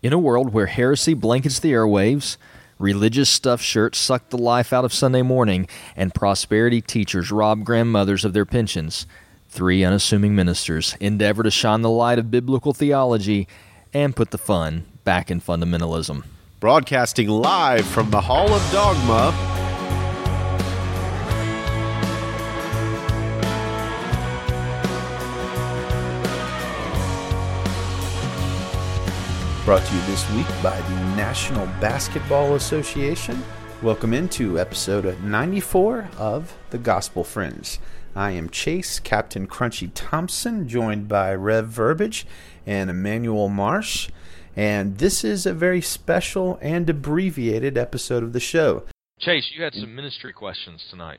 In a world where heresy blankets the airwaves, religious stuffed shirts suck the life out of Sunday morning, and prosperity teachers rob grandmothers of their pensions, three unassuming ministers endeavor to shine the light of biblical theology and put the fun back in fundamentalism. Broadcasting live from the Hall of Dogma. Brought to you this week by the National Basketball Association. Welcome into episode 94 of The Gospel Friends. I am Chase, Captain Crunchy Thompson, joined by Rev Verbiage and Emmanuel Marsh. And this is a very special and abbreviated episode of the show. Chase, you had some ministry questions tonight.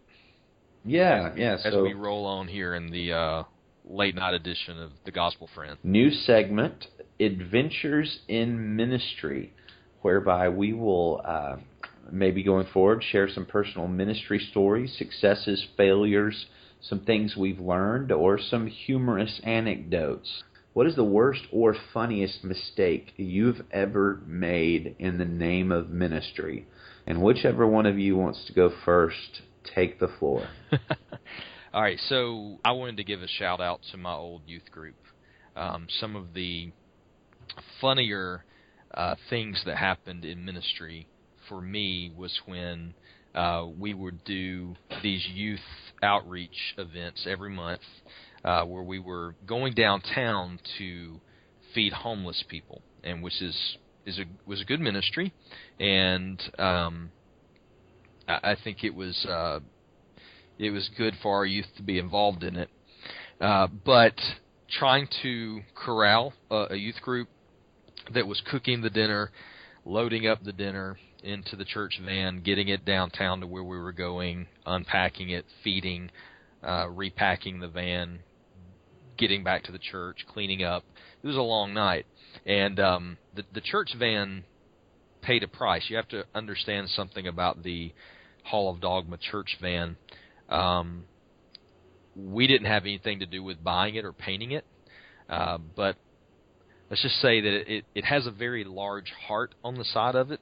Yeah, yeah. As so we roll on here in the uh, late night edition of the Gospel Friend. new segment, Adventures in Ministry, whereby we will uh, maybe going forward share some personal ministry stories, successes, failures, some things we've learned, or some humorous anecdotes. What is the worst or funniest mistake you've ever made in the name of ministry? And whichever one of you wants to go first, take the floor. All right, so I wanted to give a shout out to my old youth group. Um, some of the funnier uh, things that happened in ministry for me was when uh, we would do these youth outreach events every month, uh, where we were going downtown to feed homeless people, and which is is a was a good ministry, and um, I, I think it was uh, it was good for our youth to be involved in it. Uh, but trying to corral a, a youth group that was cooking the dinner, loading up the dinner into the church van, getting it downtown to where we were going, unpacking it, feeding, uh, repacking the van, getting back to the church, cleaning up. It was a long night, and um, the the church van paid a price. You have to understand something about the Hall of Dogma church van. Um, we didn't have anything to do with buying it or painting it, uh, but let's just say that it, it has a very large heart on the side of it,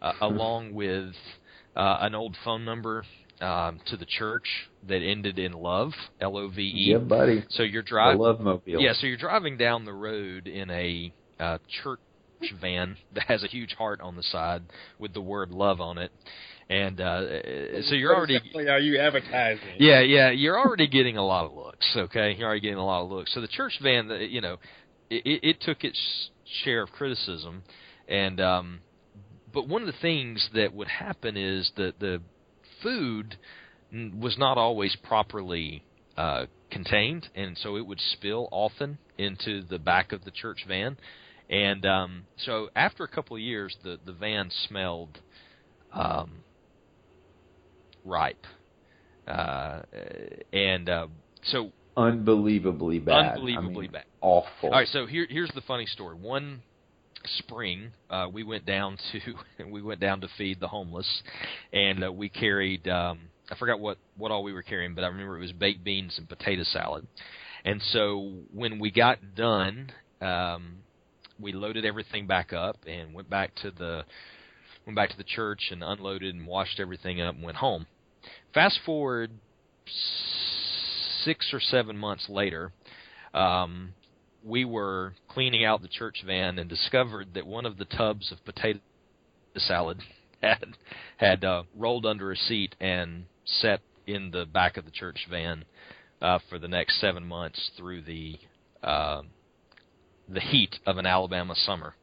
uh, along with uh, an old phone number um, to the church that ended in love, L O V E. Yeah, buddy. So you're driving. Love Mobile. Yeah, so you're driving down the road in a uh, church van that has a huge heart on the side with the word love on it, and uh, so you're already are you advertising? yeah, yeah, you're already getting a lot of looks. Okay, you're already getting a lot of looks. So the church van, you know, it, it it took its share of criticism, and um, but one of the things that would happen is that the food was not always properly uh, contained, and so it would spill often into the back of the church van. And um, so after a couple of years, the the van smelled um, ripe, uh, and uh, so unbelievably bad. unbelievably I mean, bad. Awful. All right, so here here's the funny story. One spring, uh, we went down to we went down to feed the homeless, and uh, we carried um, I forgot what what all we were carrying, but I remember it was baked beans and potato salad. And so when we got done, um, we loaded everything back up and went back to the went back to the church and unloaded and washed everything up and went home. Fast forward six or seven months later, um, we were cleaning out the church van and discovered that one of the tubs of potato salad had had uh, rolled under a seat and set in the back of the church van uh, for the next seven months through the uh, the heat of an Alabama summer.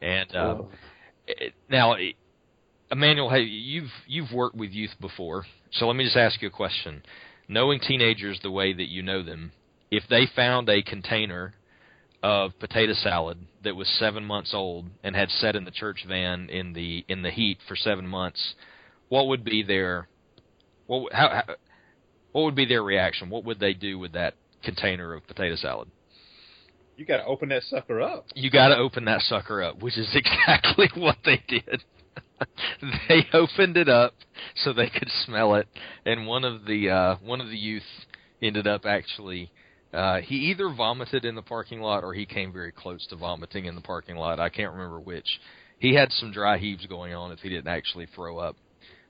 And uh, it, now, it- Emmanuel, hey, you've you've worked with youth before, so let me just ask you a question. Knowing teenagers the way that you know them, if they found a container of potato salad that was seven months old and had sat in the church van in the in the heat for seven months, what would be their what how, how what would be their reaction? What would they do with that container of potato salad? You got to open that sucker up. You got to open that sucker up, which is exactly what they did. they opened it up so they could smell it, and one of the uh, one of the youth ended up actually Uh, he either vomited in the parking lot or he came very close to vomiting in the parking lot. I can't remember which. He had some dry heaves going on if he didn't actually throw up.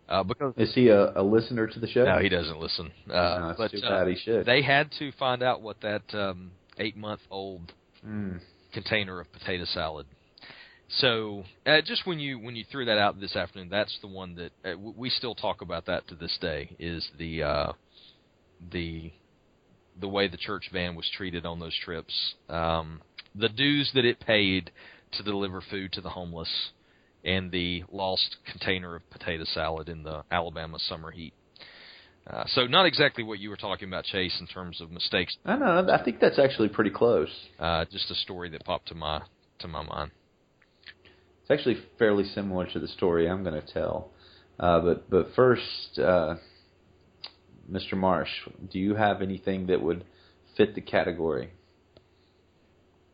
Uh, because Is he a, a listener to the show? no, he doesn't listen. Uh, No, but too uh, bad he should. they had to find out what that um, eight-month-old Mm. container of potato salad. So uh, just when you when you threw that out this afternoon, that's the one that uh, w- we still talk about that to this day. Is the uh, the the way the church van was treated on those trips, um, the dues that it paid to deliver food to the homeless, and the lost container of potato salad in the Alabama summer heat. Uh, so not exactly what you were talking about, Chase, in terms of mistakes. I know. I think that's actually pretty close. Uh, just a story that popped to my to my mind. It's actually fairly similar to the story I'm going to tell. Uh, but but first, uh, Mr. Marsh, do you have anything that would fit the category?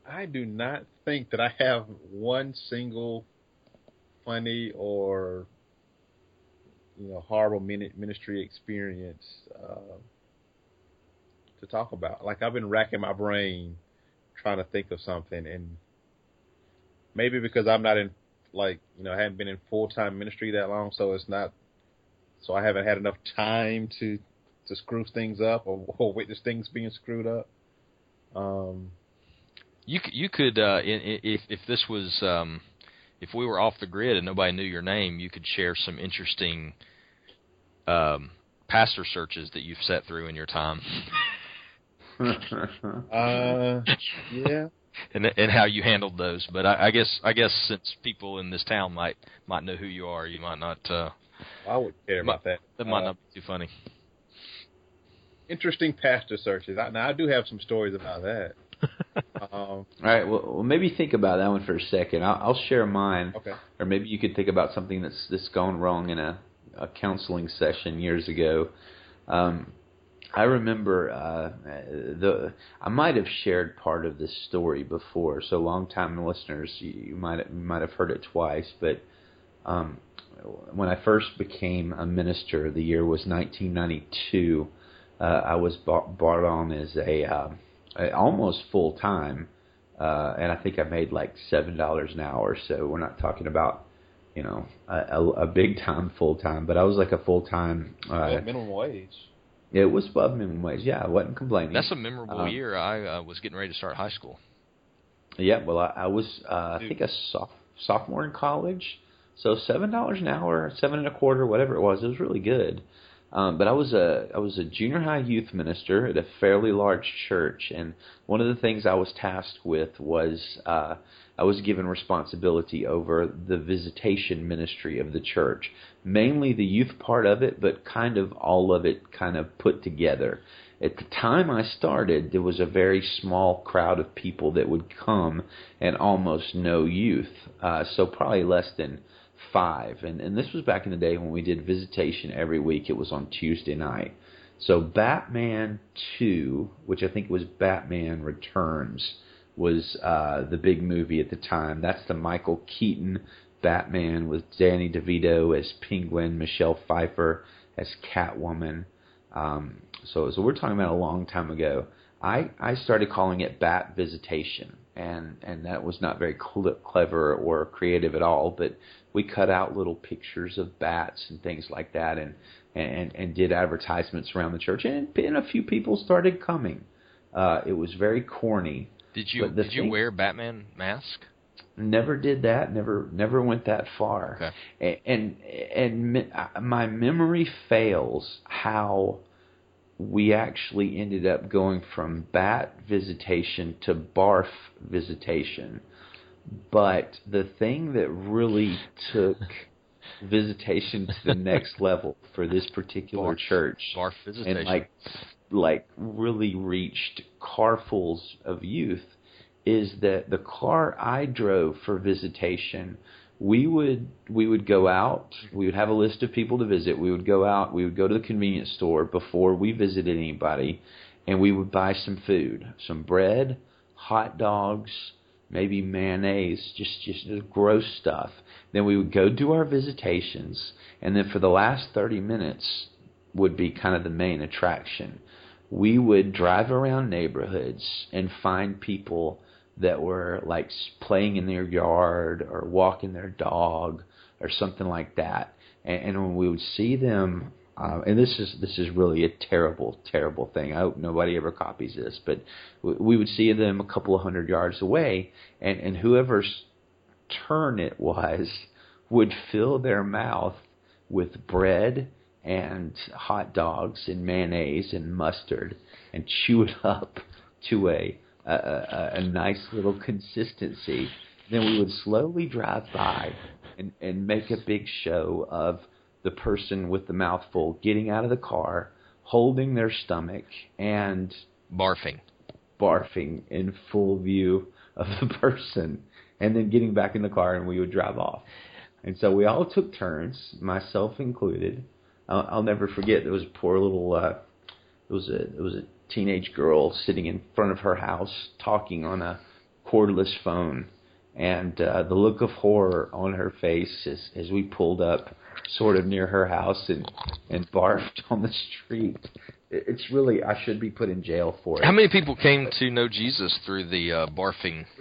I do not think that I have one single funny or you know horrible mini- ministry experience uh, to talk about. Like I've been racking my brain trying to think of something, and maybe because I'm not in like you know I haven't been in full time ministry that long, so it's not. So I haven't had enough time to to screw things up or, or witness things being screwed up. Um, You c- you could uh, i- i- if if this was um, if we were off the grid and nobody knew your name, you could share some interesting um, pastor searches that you've set through in your time, uh, yeah. And and how you handled those. But I, I guess I guess since people in this town might might know who you are, you might not. Uh, I wouldn't care about that. that might Uh, not be too funny. Interesting pastor searches. I, now I do have some stories about that. um, All right. Well, well, maybe think about that one for a second. I'll, I'll share mine, okay. or maybe you could think about something that's that's gone wrong in a, a counseling session years ago. Um, I remember uh, the I might have shared part of this story before, so long time listeners, you, might you might have heard it twice. But um, when I first became a minister, the year was 1992. Uh, I was brought, brought on as a, um, a almost full time, uh, and I think I made like seven dollars an hour. So we're not talking about you know a, a, a big time full time, but I was like a full time. Uh, Yeah, minimum wage. It was above minimum wage. Yeah, I wasn't complaining. That's a memorable Um, year. I uh, was getting ready to start high school. Yeah, well, I, I was uh, I think a soph- sophomore in college, so seven dollars an hour, seven and a quarter, whatever it was. It was really good. Um, but I was a I was a junior high youth minister at a fairly large church, and one of the things I was tasked with was uh, I was given responsibility over the visitation ministry of the church, mainly the youth part of it, but kind of all of it kind of put together. At the time I started, there was a very small crowd of people that would come and almost no youth. Uh, so probably less than five. And, and this was back in the day when we did visitation every week. It was on Tuesday night. So Batman 2, which I think was Batman Returns, was uh, the big movie at the time. That's the Michael Keaton Batman with Danny DeVito as Penguin, Michelle Pfeiffer as Catwoman. Um, so, so we're talking about a long time ago. I, I started calling it Bat Visitation, and, and that was not very cl- clever or creative at all. But we cut out little pictures of bats and things like that, and and, and did advertisements around the church, and, and a few people started coming. Uh, it was very corny. Did you did you thing- wear Batman mask? Never did that. Never never went that far. Okay. A- And and me- my memory fails how we actually ended up going from bat visitation to barf visitation. But the thing that really took visitation to the next level for this particular Barf. church Barf visitation. and like like really reached carfuls of youth is that the car I drove for visitation we would we would go out we would have a list of people to visit we would go out we would go to the convenience store before we visited anybody and we would buy some food some bread hot dogs maybe mayonnaise just just gross stuff then we would go do our visitations and then for the last 30 minutes would be kind of the main attraction. we would drive around neighborhoods and find people that were like playing in their yard or walking their dog or something like that. And, and when we would see them, uh, and this is this is really a terrible, terrible thing. I hope nobody ever copies this, but we, we would see them a couple of hundred yards away, and and whoever's turn it was would fill their mouth with bread and hot dogs and mayonnaise and mustard and chew it up to a a, a, a nice little consistency. Then we would slowly drive by and, and make a big show of the person with the mouthful getting out of the car, holding their stomach, and Barfing. barfing in full view of the person, and then getting back in the car and we would drive off. And so we all took turns, myself included. I'll, I'll never forget there was a poor little, uh, it was a it was a teenage girl sitting in front of her house talking on a cordless phone, and uh, the look of horror on her face as as we pulled up, sort of near her house and and barfed on the street. It- It's really I should be put in jail for it. How many people came to know Jesus through the uh, barfing,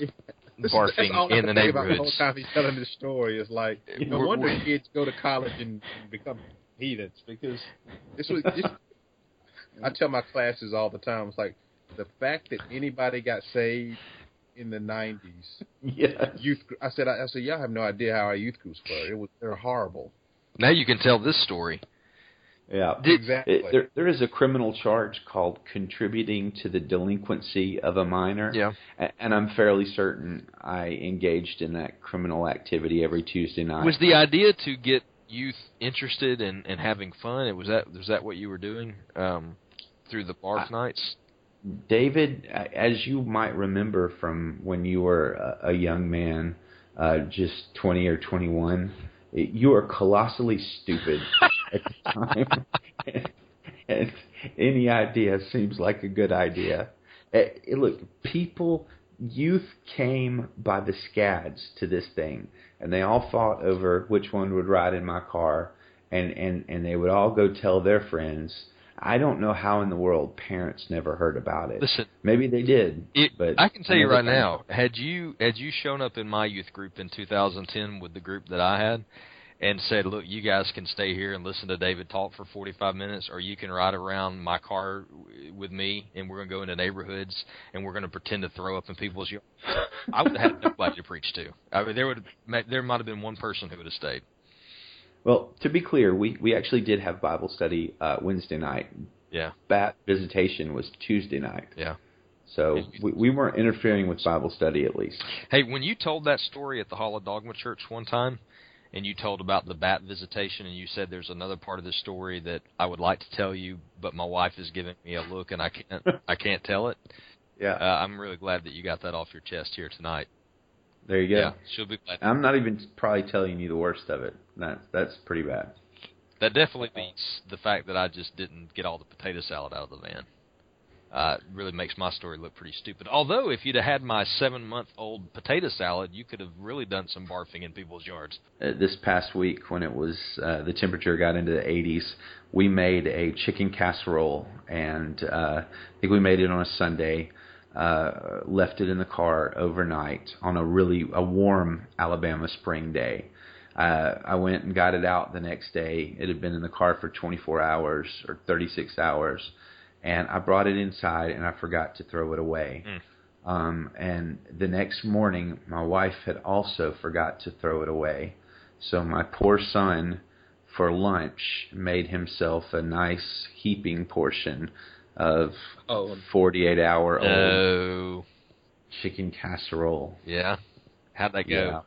This is- barfing all in the can think about the whole time he's telling this story is like, no wonder kids go to college and, and become heathens because this was. This, I tell my classes all the time. It's like the fact that anybody got saved in the '90s. Yes. Youth. gr- I said. I, I said, y'all have no idea how our youth groups were. It was. They're horrible. Now you can tell this story. Yeah. exactly. It, there, there is a criminal charge called contributing to the delinquency of a minor. Yeah. A- And I'm fairly certain I engaged in that criminal activity every Tuesday night. Was the idea to get youth interested in, in having fun? It was that was that what you were doing um, through the barf nights? David, as you might remember from when you were a, a young man, uh, just 20 or 21, you were colossally stupid at the time. and any idea seems like a good idea. Eh, eh, look, people, youth came by the scads to this thing, and they all fought over which one would ride in my car, and, and, and they would all go tell their friends. I don't know how in the world parents never heard about it. Listen, Maybe they did, it, but I can tell you right now, had you had you shown up in my youth group in 2010 with the group that I had, and said, "Look, you guys can stay here and listen to David talk for 45 minutes, or you can ride around my car with me, and we're going to go into neighborhoods and we're going to pretend to throw up in people's yards." I would have had nobody to preach to. I mean, there would there might have been one person who would have stayed. Well, to be clear, we we actually did have Bible study uh, Wednesday night. Yeah, Bat visitation was Tuesday night. yeah. So we, we weren't interfering with Bible study at least. Hey, when you told that story at the Hall of Dogma Church one time, and you told about the bat visitation, and you said there's another part of the story that I would like to tell you, but my wife is giving me a look, and I can't I can't tell it. Yeah. Uh, I'm really glad that you got that off your chest here tonight. there you go. Yeah, she'll be glad. I'm not even probably telling you the worst of it. That that's pretty bad. That definitely beats the fact that I just didn't get all the potato salad out of the van. Uh, really makes my story look pretty stupid. Although, if you'd have had my seven-month-old potato salad, you could have really done some barfing in people's yards. Uh, this past week, when it was uh, the temperature got into the 80s, we made a chicken casserole, and uh, I think we made it on a Sunday. Uh, left it in the car overnight on a really a warm Alabama spring day. Uh, I went and got it out the next day. It had been in the car for 24 hours or 36 hours, and I brought it inside and I forgot to throw it away. Mm. Um, and the next morning, my wife had also forgot to throw it away. So my poor son, for lunch, made himself a nice heaping portion of Oh, 48 hour old No. chicken casserole. Yeah. How'd that go? Yeah.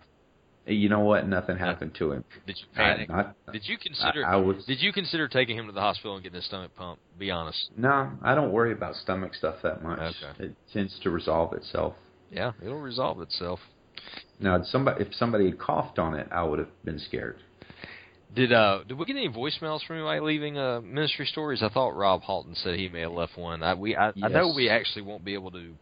You know what? Nothing happened to him. Did you I, panic? Did you consider? I, I was did you consider taking him to the hospital and getting his stomach pumped? Be honest. no. I don't worry about stomach stuff that much. Okay. It tends to resolve itself. Yeah, it'll resolve itself. Now, somebody if somebody had coughed on it, I would have been scared. Did uh did we get any voicemails from anybody leaving uh ministry stories? I thought Rob Halton said he may have left one. I we I, I know we actually won't be able to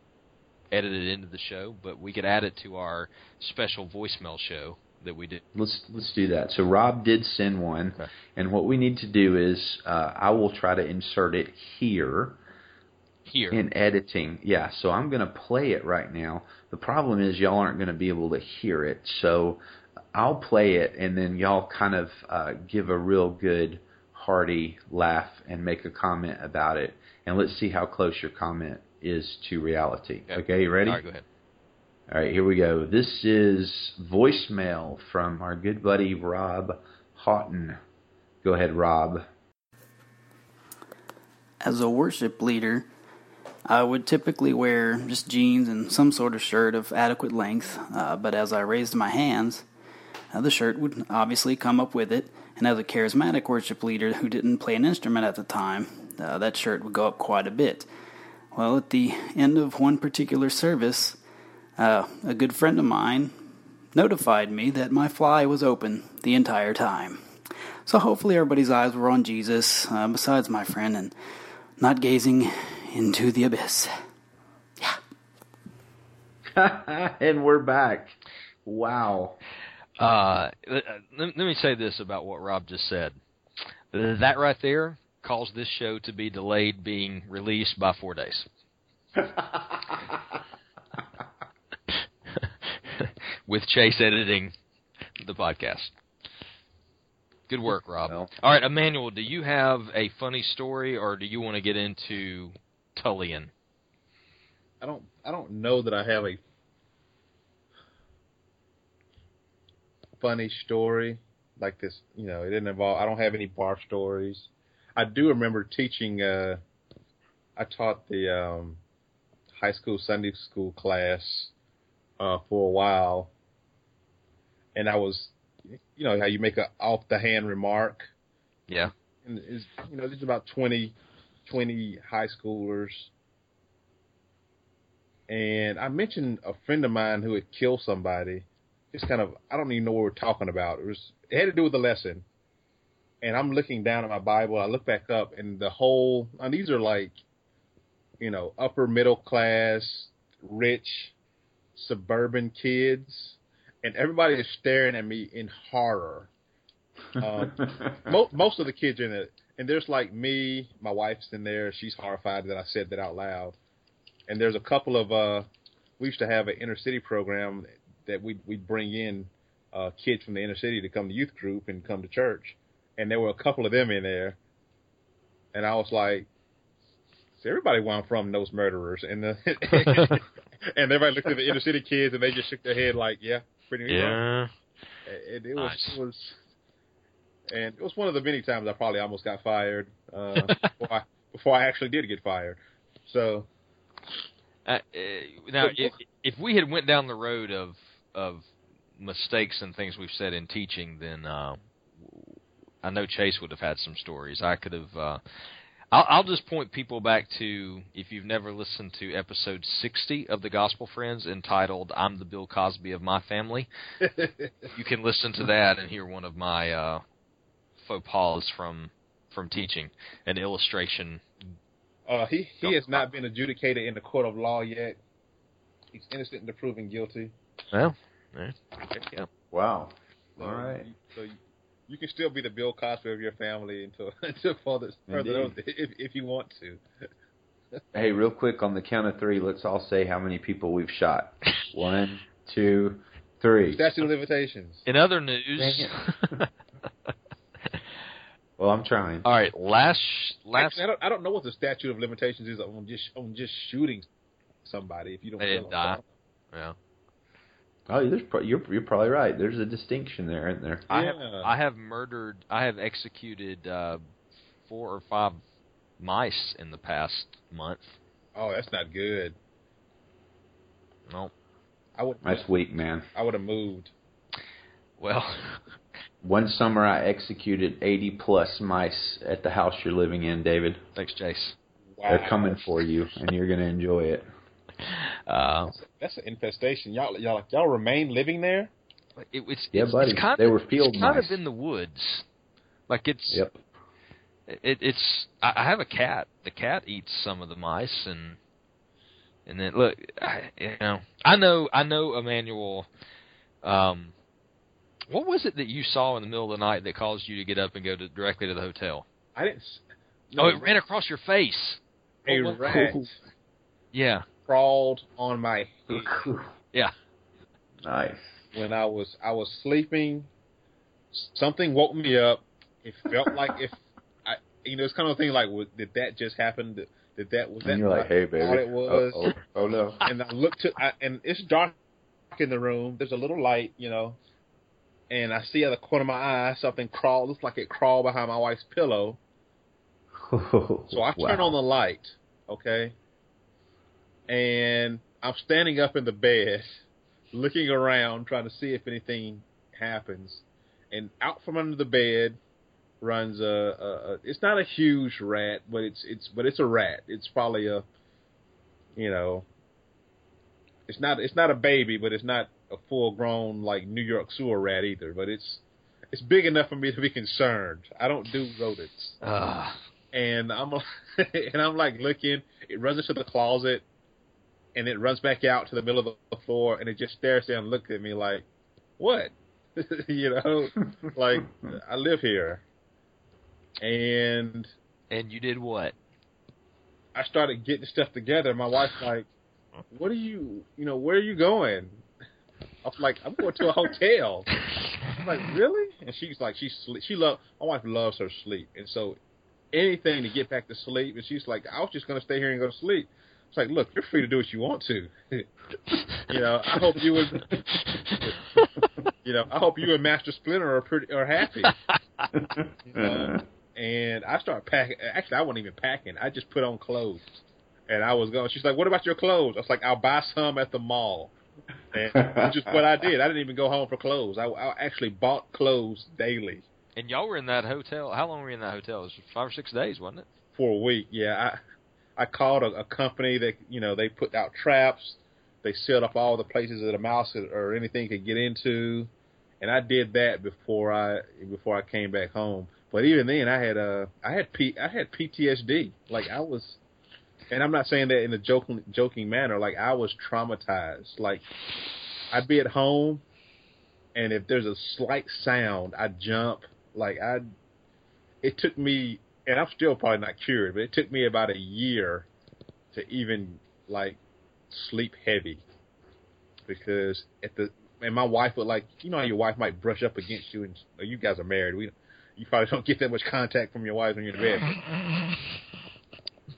edit it into the show, but we could add it to our special voicemail show that we did. Let's let's do that. So Rob did send one, Okay. and what we need to do is uh, I will try to insert it here. Here. in editing. Yeah, so I'm going to play it right now. The problem is y'all aren't going to be able to hear it, so I'll play it and then y'all kind of uh, give a real good hearty laugh and make a comment about it, and let's see how close your comment is to reality. Okay. Okay, you ready? All right, go ahead. All right, here we go. This is voicemail from our good buddy Rob Houghton. Go ahead, Rob. As a worship leader, I would typically wear just jeans and some sort of shirt of adequate length, uh, but as I raised my hands, uh, the shirt would obviously come up with it, and as a charismatic worship leader who didn't play an instrument at the time, uh, that shirt would go up quite a bit. Well, at the end of one particular service, uh, a good friend of mine notified me that my fly was open the entire time. So hopefully everybody's eyes were on Jesus, uh, besides my friend, and not gazing into the abyss. Yeah. and we're back. Wow. Uh, let, let me say this about what Rob just said. That right there caused this show to be delayed being released by four days. With Chase editing the podcast. Good work, Rob. Well. All right, Emmanuel, do you have a funny story, or do you want to get into Tullian? I don't I don't know that I have a funny story like this. You know, it didn't involve. I don't have any bar stories. I do remember teaching. Uh, I taught the um, high school Sunday school class uh, for a while, and I was, you know, how you make a off the hand remark. Yeah. and is you know there's about 20, 20 high schoolers and i mentioned a friend of mine who had killed somebody just kind of i don't even know what we're talking about it was it had to do with the lesson and i'm looking down at my bible i look back up and the whole and these are like you know upper middle class rich suburban kids and everybody is staring at me in horror um, mo- most of the kids are in it, and there's like me, my wife's in there. She's horrified that I said that out loud. And there's a couple of uh, we used to have an inner city program that we we bring in uh, kids from the inner city to come to youth group and come to church, and there were a couple of them in there, and I was like, so everybody where I'm from knows murderers, and the and everybody looked at the inner city kids and they just shook their head like, yeah, pretty much. Yeah. It, it was Nice. it was, and it was one of the many times I probably almost got fired uh, before I before I actually did get fired. So Uh, uh, now, if, if we had went down the road of of mistakes and things we've said in teaching, then uh, I know Chase would have had some stories. I could have. Uh, I'll, I'll just point people back to if you've never listened to episode 60 of the Gospel Friends entitled "I'm the Bill Cosby of My Family." you can listen to that and hear one of my uh, faux pas from from teaching, an illustration. uh, he he has not been adjudicated in the court of law yet. He's innocent until proven guilty. Well, there you go. wow. So All right. You, so you, you can still be the Bill Cosby of your family until until further further Indeed. if if you want to. Hey, real quick on the count of three, let's all say how many people we've shot. One, two, three. Statute of limitations. In other news, Well, I'm trying. all right, last last Actually, I don't I don't know what the statute of limitations is on just on just shooting somebody if you don't They didn't them. die. yeah. Oh, there's pro- you're you're probably right. There's a distinction there, isn't there? I have Yeah. I have murdered I have executed uh, four or five mice in the past month. Oh, that's not good. No, I would That's weak, man. I would have moved. well, One summer, I executed 80 plus mice at the house you're living in, David. thanks, Chase. Wow. They're coming for you, and you're going to enjoy it. Uh, That's an infestation. Y'all y'all y'all remain living there? it, it's Yeah, it's, buddy. It's kind They of, were field it's kind of in the woods. Like it's Yep. it, it's I, I have a cat. The cat eats some of the mice and and then look, I, you know, I know I know Emmanuel. Um, what was it that you saw in the middle of the night that caused you to get up and go to, directly to the hotel? I didn't. s- Oh, no, it ran across your face. a What- rat Yeah. Crawled on my head Yeah. nice. when I was I was sleeping. Something woke me up. It felt like if I, you know, it's kind of thing like, did that just happen? Did, did that was that? And you're like, hey, baby. thought it was. Oh, oh, oh no. and I look to, I, and it's dark in the room. There's a little light, you know, and I see out the corner of my eye something crawl. Looks like it crawled behind my wife's pillow. So I turn on the light, okay, and I'm standing up in the bed, looking around, trying to see if anything happens. And out from under the bed runs a, a, a it's not a huge rat, but it's it's but it's a rat. It's probably a, you know, it's not it's not a baby, but it's not a full grown like New York sewer rat either. But it's it's big enough for me to be concerned. I don't do rodents Uh, and I'm and I'm like looking. It runs into the closet, and it runs back out to the middle of the floor, and it just stares there and looks at me like, "What?" you know, like I live here, and and you did what? I started getting stuff together. My wife's like, "What are you? You know, where are you going?" I was like, "I'm going to a hotel." I'm like, "Really?" And she's like, "She sleep. She love. My wife loves her sleep, and so anything to get back to sleep. And she's like, "I was just going to stay here and go to sleep." It's like, look, you're free to do what you want to. you know, I hope you would. you know, I hope you and Master Splinter are pretty are happy. You know? and I start packing. Actually, I wasn't even packing. I just put on clothes, and I was going. She's like, "What about your clothes?" I was like, "I'll buy some at the mall." And which is what I did. I didn't even go home for clothes. I, I actually bought clothes daily And y'all were in that hotel. How long were you in that hotel? It was five or six days, wasn't it? for a week. Yeah, I I called a, a company that you know they put out traps. They sealed up all the places that a mouse or anything could get into, and I did that before I before I came back home. But even then, I had uh I had P I had PTSD. Like I was, and I'm not saying that in a joking joking manner. Like I was traumatized. Like I'd be at home, and if there's a slight sound, I'd jump. Like I, it took me, and I'm still probably not cured, but it took me about a year to even like sleep heavy because at the and my wife would like you know how your wife might brush up against you and oh, you guys are married we you probably don't get that much contact from your wife when you're in bed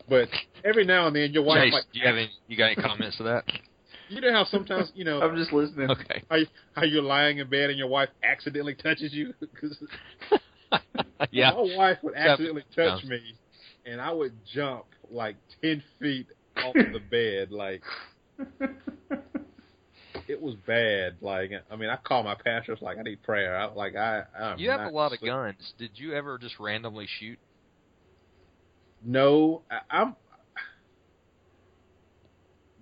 but every now and then your wife Chase, might do you have any? You got any comments to that? you know how sometimes you know I'm just listening. Okay. how, you, how you're lying in bed and your wife accidentally touches you 'Cause yeah. my wife would accidentally touch me and I would jump like ten feet off the bed like it was bad. Like, I mean, I call my pastors like I need prayer. I, like, I, I'm You have a lot of guns. Did you ever just randomly shoot? No, I, I'm.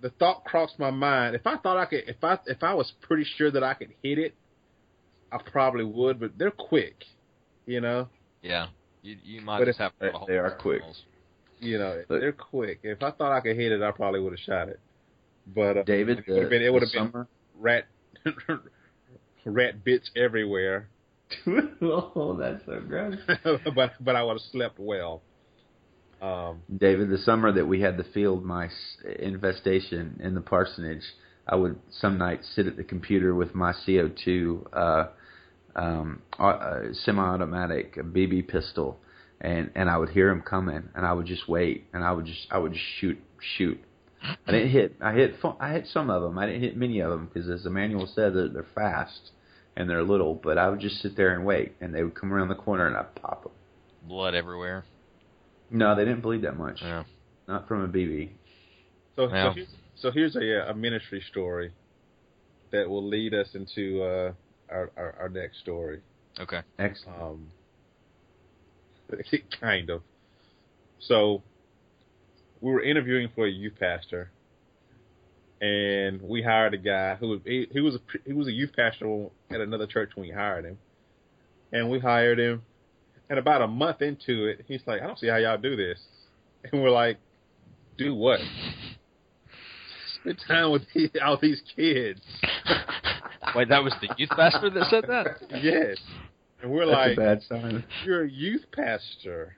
The thought crossed my mind. If I thought I could, if I if I was pretty sure that I could hit it, I probably would. But they're quick, you know. Yeah. You you might But just if- have to they- put a hole they are quick. walls. You know, But- they're quick. If I thought I could hit it, I probably would have shot it. But uh, David, it would have been it would the have been summer- rat rat bits everywhere. oh, that's so gross. but but I would have slept well. Um, David, the summer that we had the field mice infestation in the parsonage, I would some nights sit at the computer with my CO2 uh, um, uh, semi-automatic BB pistol, and and I would hear them coming, and I would just wait, and I would just I would just shoot shoot. I didn't hit. I hit. I hit some of them. I didn't hit many of them because, as Emmanuel said, they're, they're fast and they're little. But I would just sit there and wait, and they would come around the corner, and I'd pop them. Blood everywhere. No, they didn't bleed that much. Yeah. Not from a BB. So, Yeah. so, here's, so here's a, a ministry story that will lead us into uh, our, our our next story. Okay. Excellent. Um, kind of. So we were interviewing for a youth pastor, and we hired a guy who was he, he was a he was a youth pastor at another church when we hired him, and we hired him, and about a month into it, he's like, "I don't see how y'all do this," and we're like, "Do what?" Spend time with these, all these kids. Wait, that was the youth pastor that said that? yes, and we're That's like, a bad sign. you're a youth pastor.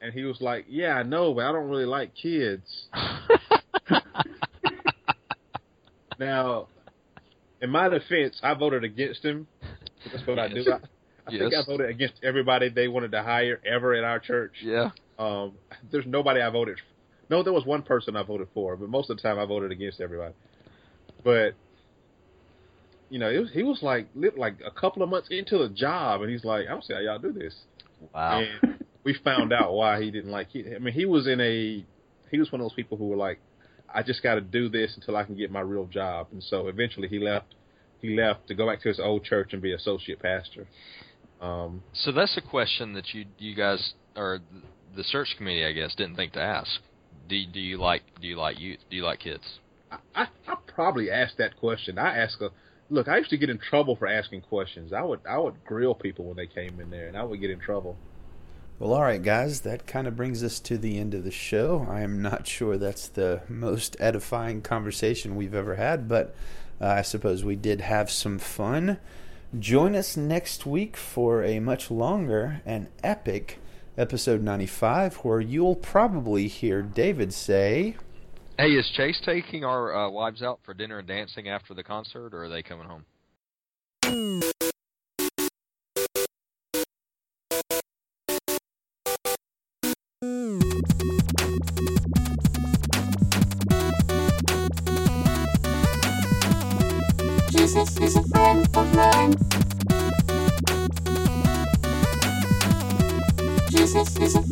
And he was like, "Yeah, I know, but I don't really like kids." now, in my defense, I voted against him. That's what I do. I, I Yes. think I voted against everybody they wanted to hire ever in our church. yeah. Um, there's nobody I voted. No, there was one person I voted for, but most of the time I voted against everybody. But you know, it was, he was like like a couple of months into the job, and he's like, "I don't see how y'all do this." Wow. And we found out why he didn't like it. I mean, he was in a he was one of those people who were like, "I just got to do this until I can get my real job," and so eventually he left. He left to go back to his old church and be associate pastor. Um, So that's a question that you you guys or the search committee, I guess, didn't think to ask. Do do you like do you like youth? Do you like kids? I, I, I probably asked that question. I ask a look. I used to get in trouble for asking questions. I would I would grill people when they came in there, and I would get in trouble. Well, all right, guys, that kind of brings us to the end of the show. I am not sure that's the most edifying conversation we've ever had, but uh, I suppose we did have some fun. Join us next week for a much longer and epic episode 95, where you'll probably hear David say, Hey, is Chase taking our uh, wives out for dinner and dancing after the concert, or are they coming home? Jesus is a friend of mine. Jesus is a